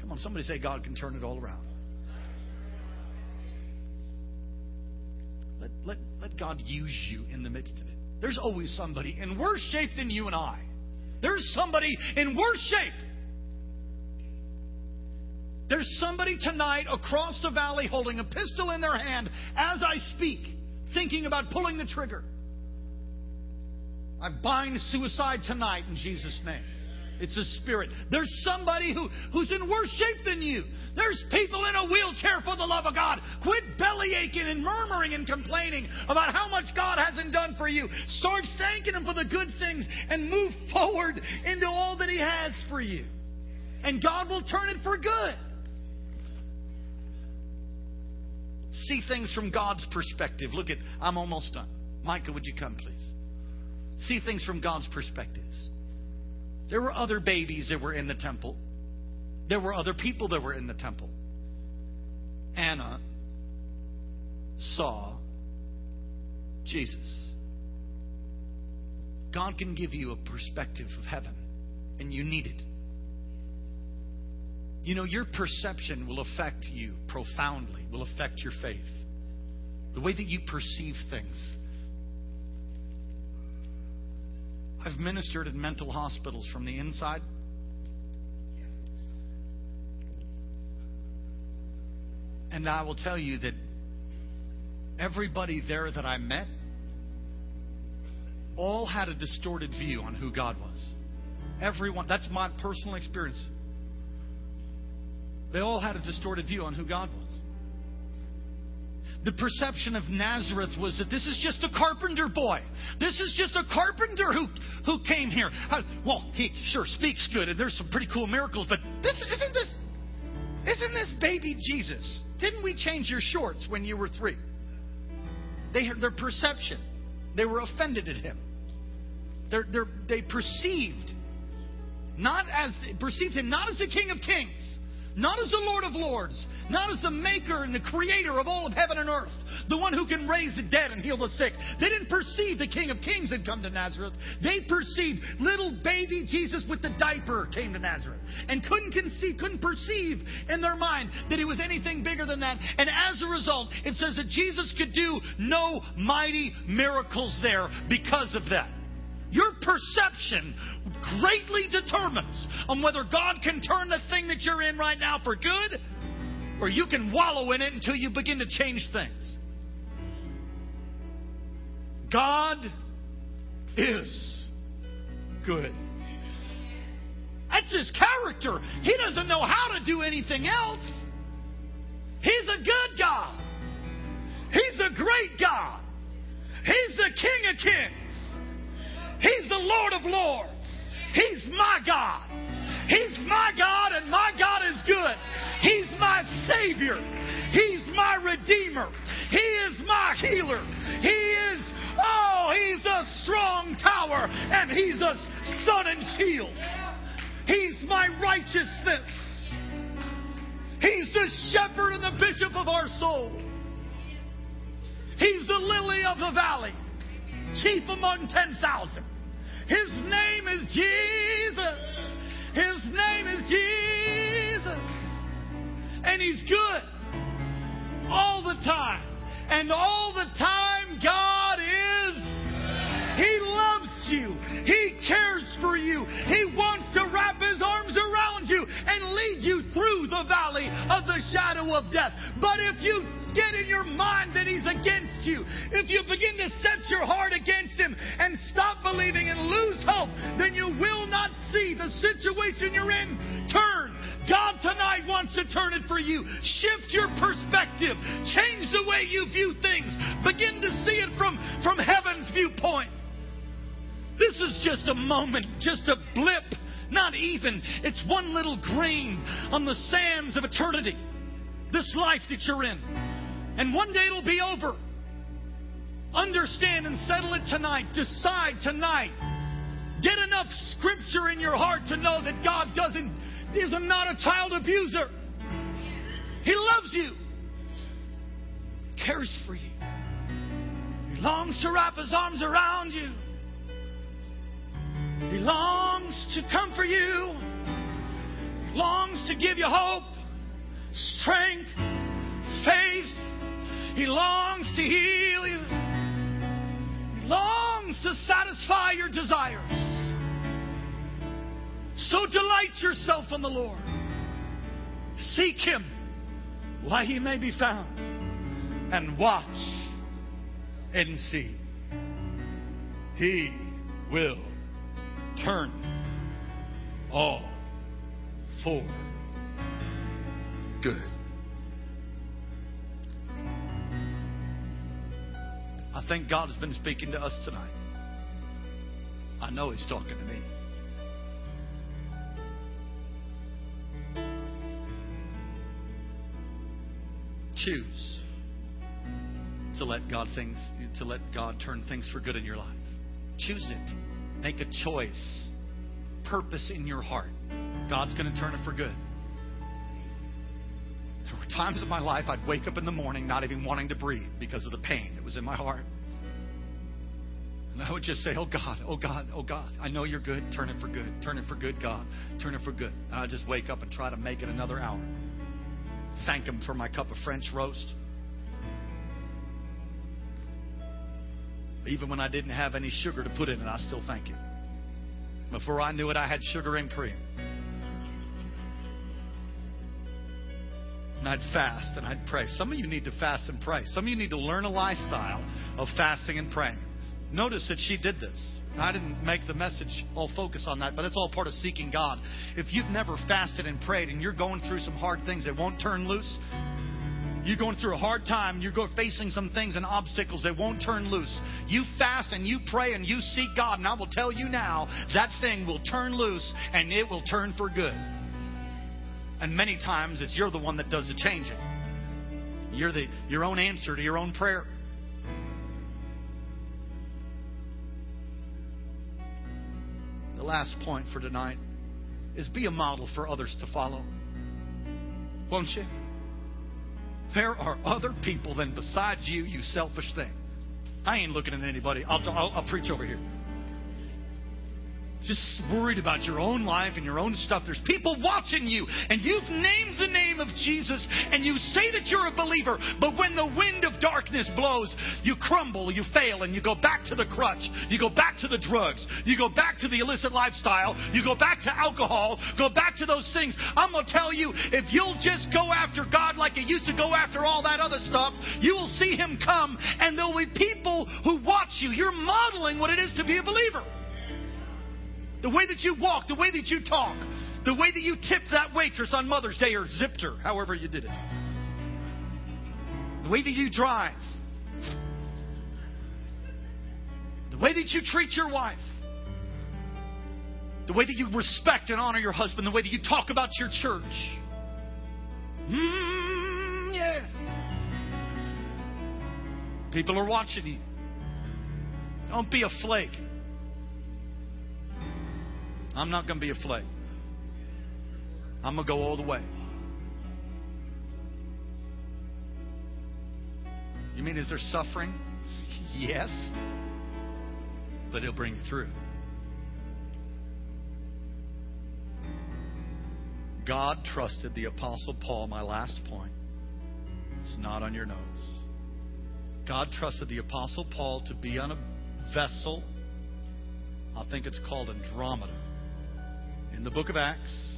Come on, somebody say God can turn it all around. Let, let, let God use you in the midst of it. There's always somebody in worse shape than you and I. There's somebody in worse shape. There's somebody tonight across the valley holding a pistol in their hand as I speak, thinking about pulling the trigger. I bind suicide tonight in Jesus' name. It's a spirit. There's somebody who, who's in worse shape than you. There's people in a wheelchair for the love of God. Quit belly aching and murmuring and complaining about how much God hasn't done for you. Start thanking Him for the good things and move forward into all that He has for you. And God will turn it for good. See things from God's perspective. Look at, I'm almost done. Micah, would you come, please? See things from God's perspectives. There were other babies that were in the temple. There were other people that were in the temple. Anna saw Jesus. God can give you a perspective of heaven, and you need it. You know, your perception will affect you profoundly, will affect your faith. The way that you perceive things. I've ministered in mental hospitals from the inside. And I will tell you that everybody there that I met all had a distorted view on who God was. Everyone, that's my personal experience. They all had a distorted view on who God was. The perception of Nazareth was that this is just a carpenter boy. This is just a carpenter who, who came here. Uh, well, he sure speaks good, and there's some pretty cool miracles, but this isn't this isn't this baby Jesus? Didn't we change your shorts when you were three? They their perception. They were offended at him. They're, they're, they perceived not as perceived him not as the King of Kings, not as the Lord of Lords, not as the maker and the creator of all of heaven and earth, the one who can raise the dead and heal the sick. They didn't perceive the King of Kings had come to Nazareth. They perceived little baby Jesus with the diaper came to Nazareth and couldn't conceive, couldn't perceive in their mind that he was anything bigger than that. And as a result, it says that Jesus could do no mighty miracles there because of that. Your perception greatly determines on whether God can turn the thing that you're in right now for good or you can wallow in it until you begin to change things. God is good. That's his character. He doesn't know how to do anything else. He's a good God. He's a great God. He's the King of Kings. He's the Lord of Lords. He's my God. He's my God, and my God is good. He's my Savior. He's my Redeemer. He is my healer. He is, oh, He's a strong tower, and He's a sun and shield. He's my righteousness. He's the shepherd and the bishop of our soul. He's the lily of the valley, chief among 10,000. His name is Jesus. His name is Jesus. And He's good all the time. And all the time, God is. He loves you. He cares for you. Lead you through the valley of the shadow of death. But if you get in your mind that He's against you, if you begin to set your heart against Him and stop believing and lose hope, then you will not see the situation you're in turn. God tonight wants to turn it for you. Shift your perspective. Change the way you view things. Begin to see it from, from heaven's viewpoint. This is just a moment, just a blip, not even. It's one little grain on the sands of eternity. This life that you're in. And one day it'll be over. Understand and settle it tonight. Decide tonight. Get enough scripture in your heart to know that God doesn't is not a child abuser. He loves you. Cares for you. He longs to wrap his arms around you. He longs to comfort you. Longs to give you hope, strength, faith. He longs to heal you. He longs to satisfy your desires. So delight yourself in the Lord. Seek Him while He may be found. And watch and see. He will turn all for good. I think God has been speaking to us tonight. I know He's talking to me. Choose to let God things to let God turn things for good in your life. Choose it. Make a choice. Purpose in your heart. God's going to turn it for good. There were times in my life I'd wake up in the morning not even wanting to breathe because of the pain that was in my heart. And I would just say, Oh God, oh God, oh God, I know you're good. Turn it for good. Turn it for good, God. Turn it for good. And I'd just wake up and try to make it another hour. Thank Him for my cup of French roast. Even when I didn't have any sugar to put in it, I still thank Him. Before I knew it, I had sugar and cream. And I'd fast and I'd pray. Some of you need to fast and pray. Some of you need to learn a lifestyle of fasting and praying. Notice that she did this. I didn't make the message all focus on that, but it's all part of seeking God. If you've never fasted and prayed and you're going through some hard things that won't turn loose, you're going through a hard time, you're facing some things and obstacles that won't turn loose. You fast and you pray and you seek God, and I will tell you now that thing will turn loose and it will turn for good. And many times it's you're the one that does the changing. You're the your own answer to your own prayer. The last point for tonight is be a model for others to follow. Won't you? There are other people than besides you, you selfish thing. I ain't looking at anybody. I'll, I'll, I'll preach over here just worried about your own life and your own stuff. There's people watching you, and you've named the name of Jesus, and you say that you're a believer, but when the wind of darkness blows, you crumble, you fail, and you go back to the crutch. You go back to the drugs. You go back to the illicit lifestyle. You go back to alcohol. Go back to those things. I'm going to tell you, if you'll just go after God like you used to go after all that other stuff, you will see Him come, and there'll be people who watch you. You're modeling what it is to be a believer the way that you walk, the way that you talk, The way that you tipped that waitress on Mother's Day or zipped her, however you did it. The way that you drive. The way that you treat your wife. The way that you respect and honor your husband. The way that you talk about your church. Mm, yeah. People are watching you. Don't be a flake. I'm not going to be a flake. I'm going to go all the way. You mean, is there suffering? yes. But He'll bring you through. God trusted the Apostle Paul, my last point. It's not on your notes. God trusted the Apostle Paul to be on a vessel. I think it's called Andromeda. In the book of Acts,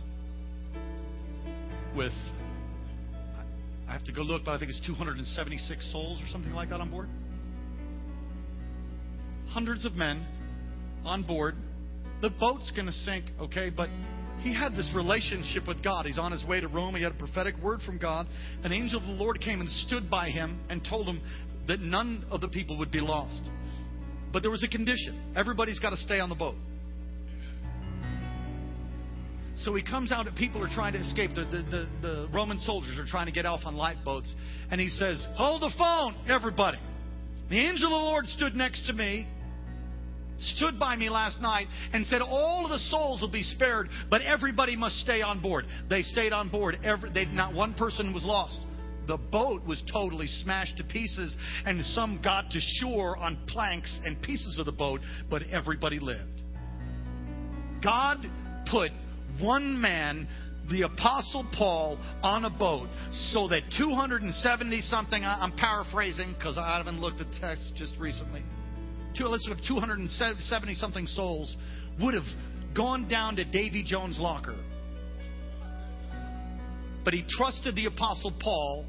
with, I have to go look, but I think it's 276 souls or something like that on board. Hundreds of men on board. The boat's going to sink, okay, but he had this relationship with God. He's on his way to Rome. He had a prophetic word from God. An angel of the Lord came and stood by him and told him that none of the people would be lost. But there was a condition everybody's got to stay on the boat. So he comes out, and people are trying to escape. The, the, the, the, Roman soldiers are trying to get off on lifeboats. And he says, Hold the phone, everybody. The angel of the Lord stood next to me, stood by me last night, and said, All of the souls will be spared, but everybody must stay on board. They stayed on board. Every, not one person was lost the boat was totally smashed to pieces, and some got to shore on planks and pieces of the boat, but everybody lived. God put one man, the Apostle Paul, on a boat so that 270 something, I'm paraphrasing because I haven't looked at the text just recently—two, let's look, 270 something souls would have gone down to Davy Jones' locker. But he trusted the Apostle Paul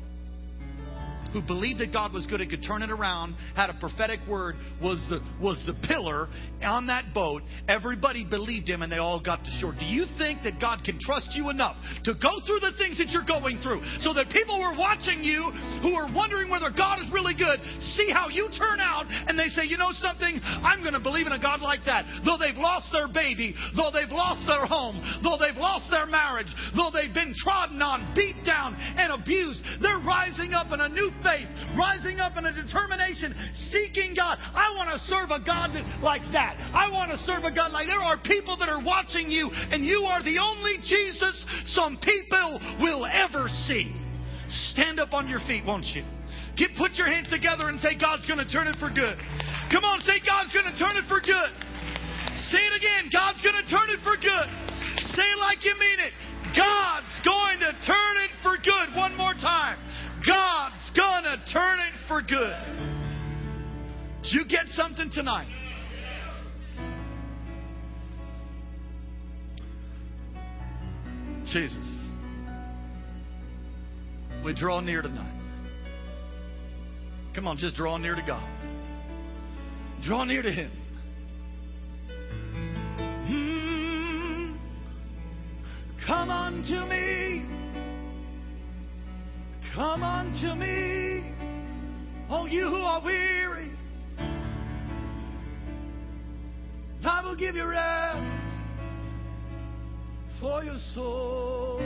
who believed that God was good and could turn it around, had a prophetic word, was the, was the pillar on that boat. Everybody believed him and they all got to shore. Do you think that God can trust you enough to go through the things that you're going through so that people who are watching you, who are wondering whether God is really good, see how you turn out and they say, you know something? I'm going to believe in a God like that. Though they've lost their baby, though they've lost their home, though they've lost their marriage, though they've been trodden on, beat down, and abused, they're rising up in a new faith, rising up in a determination, seeking God. I want to serve a God that, like that. I want to serve a God like there are people that are watching you, and you are the only Jesus some people will ever see. Stand up on your feet, won't you? Get, put your hands together and say, God's going to turn it for good. Come on, say, God's going to turn it for good. Say it again. God's going to turn it for good. Say it like you mean it. God's going to turn it for good. One more for good. Did you get something tonight? Jesus. We draw near tonight. Come on, just draw near to God. Draw near to Him. Mm, come unto me. Come unto me, all you who are weary. I will give you rest for your soul.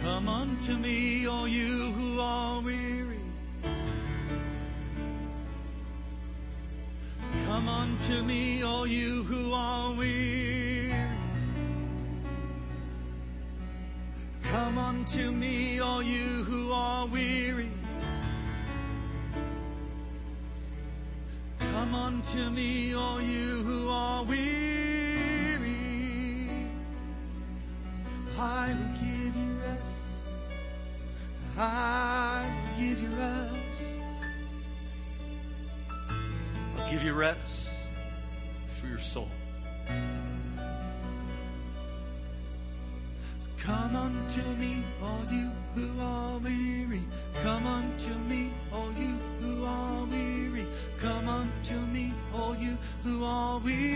Come unto me, all you who are weary. Come unto me, all you who are weary. Come unto me, all you who are weary. Come unto me, all you who are weary. I will give you rest. I will give you rest. I'll give you rest for your soul. Come unto me, all you who are weary. Come unto me, all you who are weary. Come unto me, all you who are weary.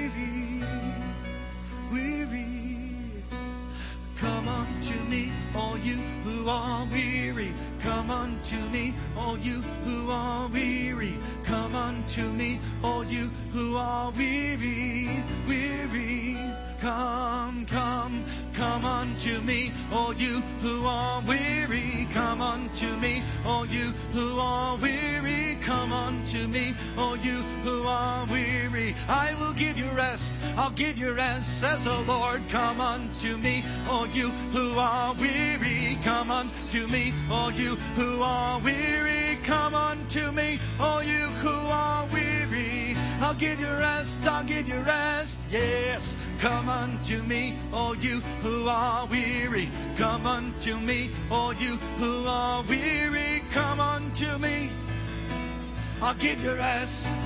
I'll give you rest, says the oh Lord. Come unto me, all you who are weary. Come unto me, all you who are weary. Come unto me, all you who are weary. I'll give you rest. I'll give you rest. Yes. Come unto me, all you who are weary. Come unto me, all you who are weary. Come unto me. I'll give you rest.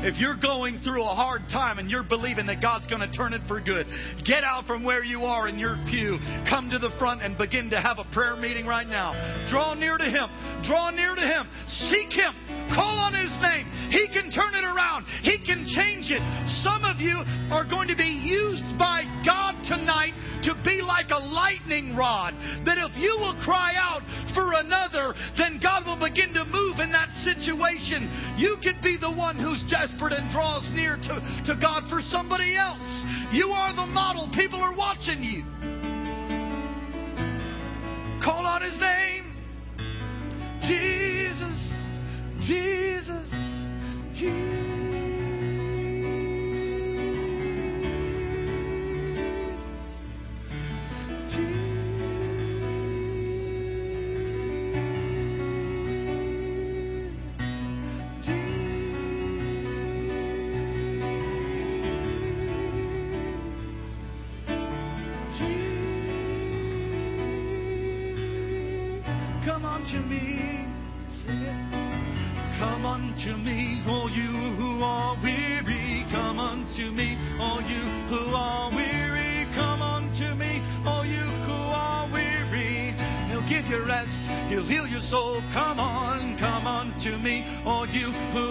If you're going through a hard time and you're believing that God's going to turn it for good, get out from where you are in your pew. Come to the front and begin to have a prayer meeting right now. Draw near to Him. Draw near to Him. Seek Him. Call on His name. He can turn it around. He can change it. Some of you are going to be used by God tonight to be like a lightning rod. That if you will cry out for another, then God will begin to move in that situation. You could be the one who's desperate and draws near to, to God for somebody else. You are the model. People are watching you. Call on His name. Jesus, Jesus, Jesus. You who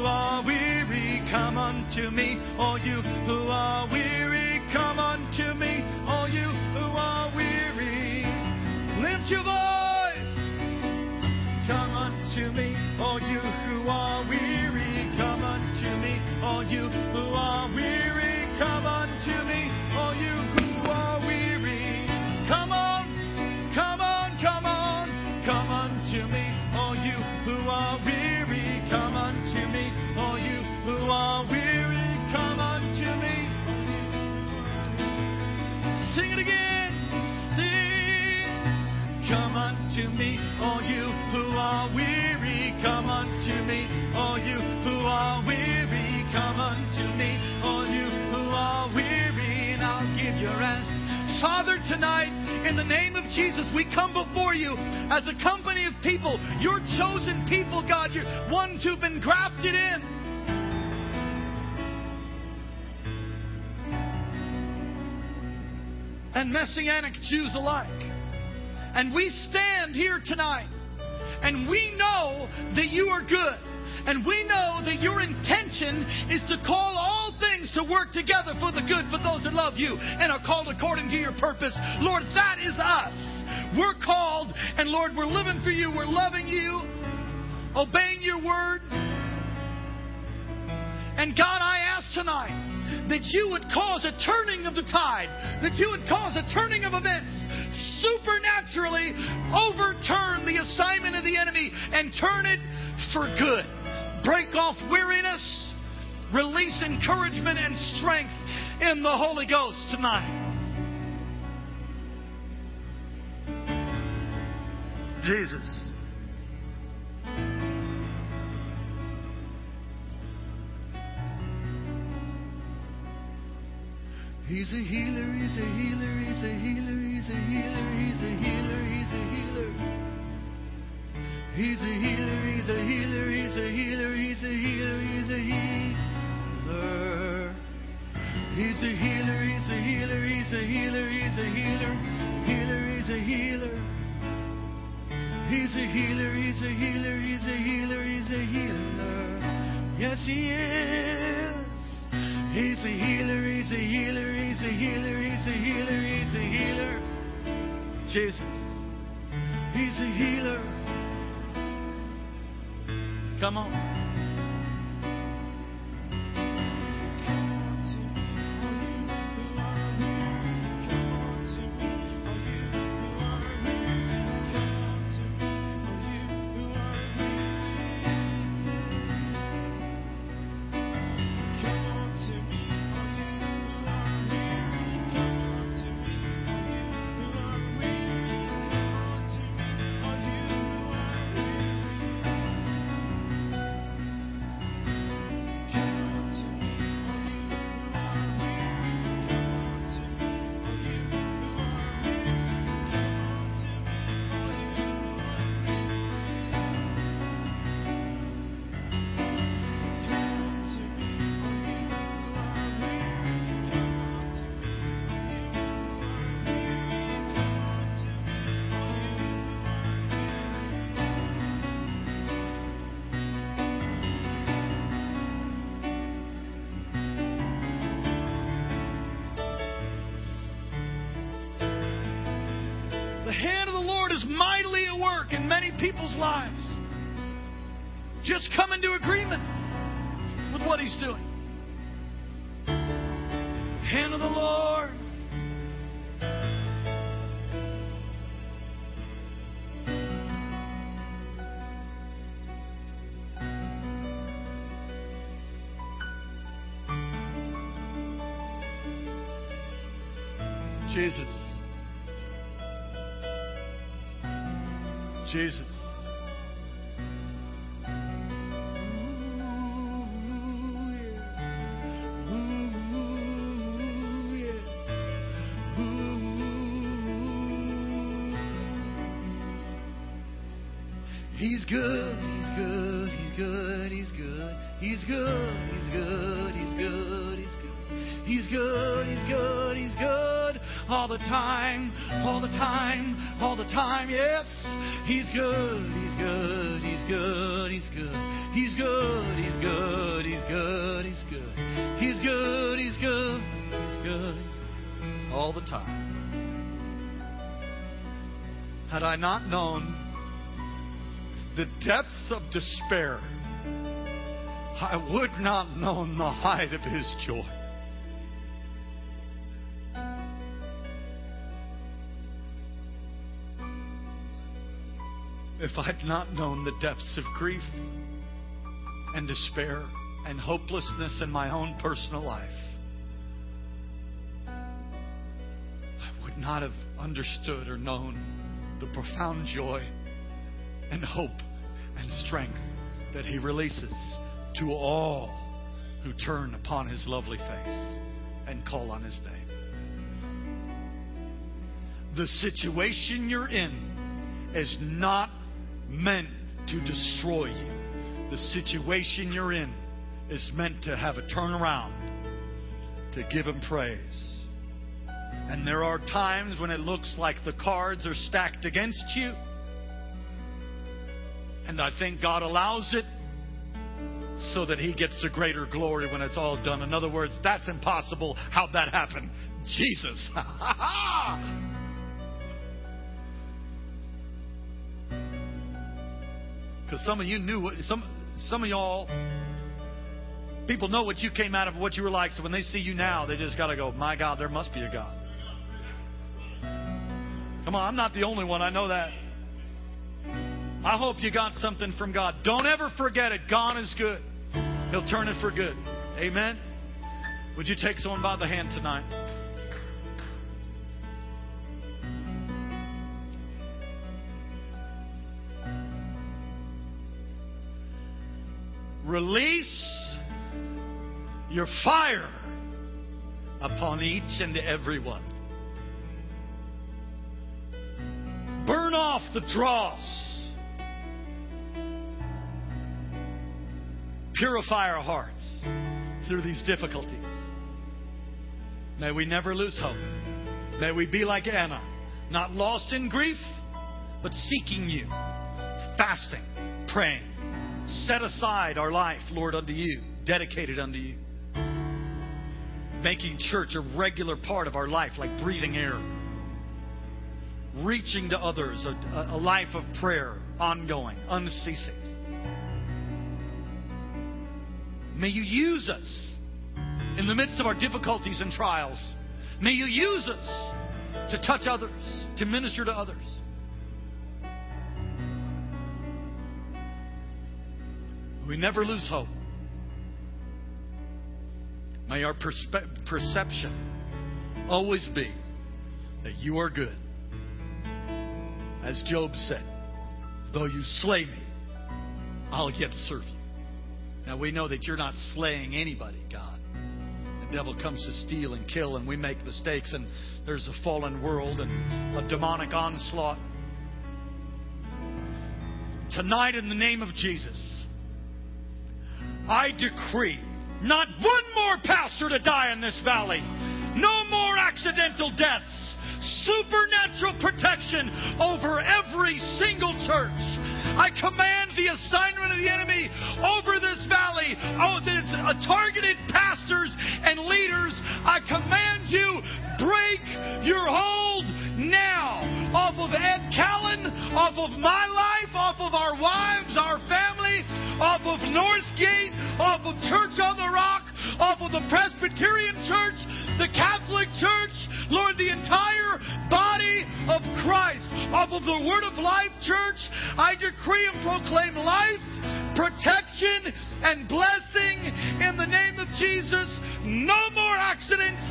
Jews alike. And we stand here tonight and we know that you are good. And we know that your intention is to call all things to work together for the good for those that love you and are called according to your purpose. Lord, that is us. We're called, and Lord, we're living for you. We're loving you, obeying your word. And God, I ask tonight that you would cause a turning of the tide, that you would cause a turning of events, supernaturally overturn the assignment of the enemy and turn it for good. Break off weariness, release encouragement and strength in the Holy Ghost tonight. Jesus. He's a healer, he's a healer, he's a healer, he's a healer, he's a healer, he's a healer. He's a healer, he's a healer, he's a healer, he's a healer, he's a healer. He's a healer, he's a healer, he's a healer, he's a healer, healer, he's a healer. He's a healer, he's a healer, he's a healer, he's a healer. Yes, he is. He's a healer, he's a healer, he's a healer, he's a healer, he's a healer. Jesus. He's a healer. Come on. Lives. Just come into agreement with what He's doing. Hand of the Lord. Jesus. Jesus. Despair, I would not know the height of his joy. If I'd not known the depths of grief and despair and hopelessness in my own personal life, I would not have understood or known the profound joy and hope and strength that He releases to all who turn upon His lovely face and call on His name. The situation you're in is not meant to destroy you. The situation you're in is meant to have a turnaround, to give Him praise. And there are times when it looks like the cards are stacked against you. And I think God allows it so that He gets the greater glory when it's all done. In other words, that's impossible. How'd that happen? Jesus. Because some of you knew what some some of y'all people know what you came out of what you were like. So when they see you now, they just got to go, "My God, there must be a God." Come on, I'm not the only one. I know that. I hope you got something from God. Don't ever forget it. God is good. He'll turn it for good. Amen. Would you take someone by the hand tonight? Release your fire upon each and every one. Burn off the dross Purify our hearts through these difficulties. May we never lose hope. May we be like Anna, not lost in grief, but seeking you, fasting, praying. Set aside our life, Lord, unto you, dedicated unto you. making church a regular part of our life, like breathing air. Reaching to others, a, a life of prayer, ongoing, unceasing. May you use us in the midst of our difficulties and trials. May you use us to touch others, to minister to others. We never lose hope. May our perspe- perception always be that you are good. As Job said, though you slay me, I'll yet serve you. Now we know that you're not slaying anybody, God. The devil comes to steal and kill, and we make mistakes, and there's a fallen world and a demonic onslaught. Tonight, in the name of Jesus, I decree not one more pastor to die in this valley. No more accidental deaths. Supernatural protection over every single church. I command the assignment of the enemy over this valley. Oh, that it's uh, targeted pastors and leaders. I command you, break your hold now off of Ed Callen, off of my life, off of our wives, our family, off of Northgate, off of Church on the Rock, off of the Presbyterian Church, the Catholic Church, Lord, the entire body of Christ, off of the Word of Life Church. I decree and proclaim life, protection, and blessing in the name of Jesus. No more accidents,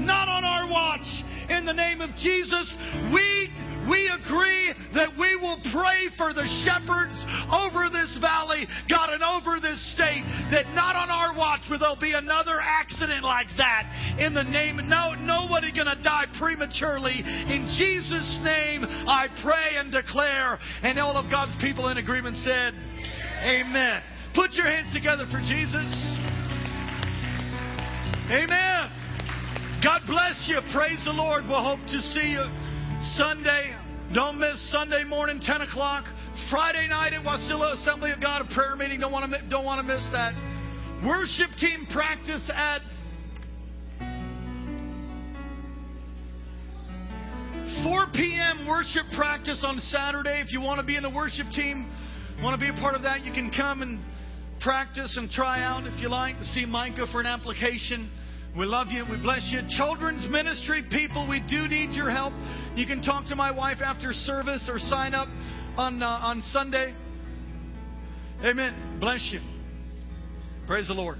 not on our watch. In the name of Jesus, we we agree that we will pray for the shepherds over this valley, God, and over this state, that not on our watch will there be another accident like that. In the name, no, nobody going to die prematurely. In Jesus' name, I pray and declare. And all of God's people in agreement said, Amen. Put your hands together for Jesus. Amen. God bless you. Praise the Lord. We'll hope to see you Sunday. Don't miss Sunday morning, 10 o'clock. Friday night at Wasilla Assembly of God, a prayer meeting. Don't want to, don't want to miss that. Worship team practice at Four p.m. worship practice on Saturday. If you want to be in the worship team, want to be a part of that, you can come and practice and try out if you like. See Micah for an application. We love you. We bless you. Children's ministry people, we do need your help. You can talk to my wife after service or sign up on uh, on Sunday. Amen. Bless you. Praise the Lord.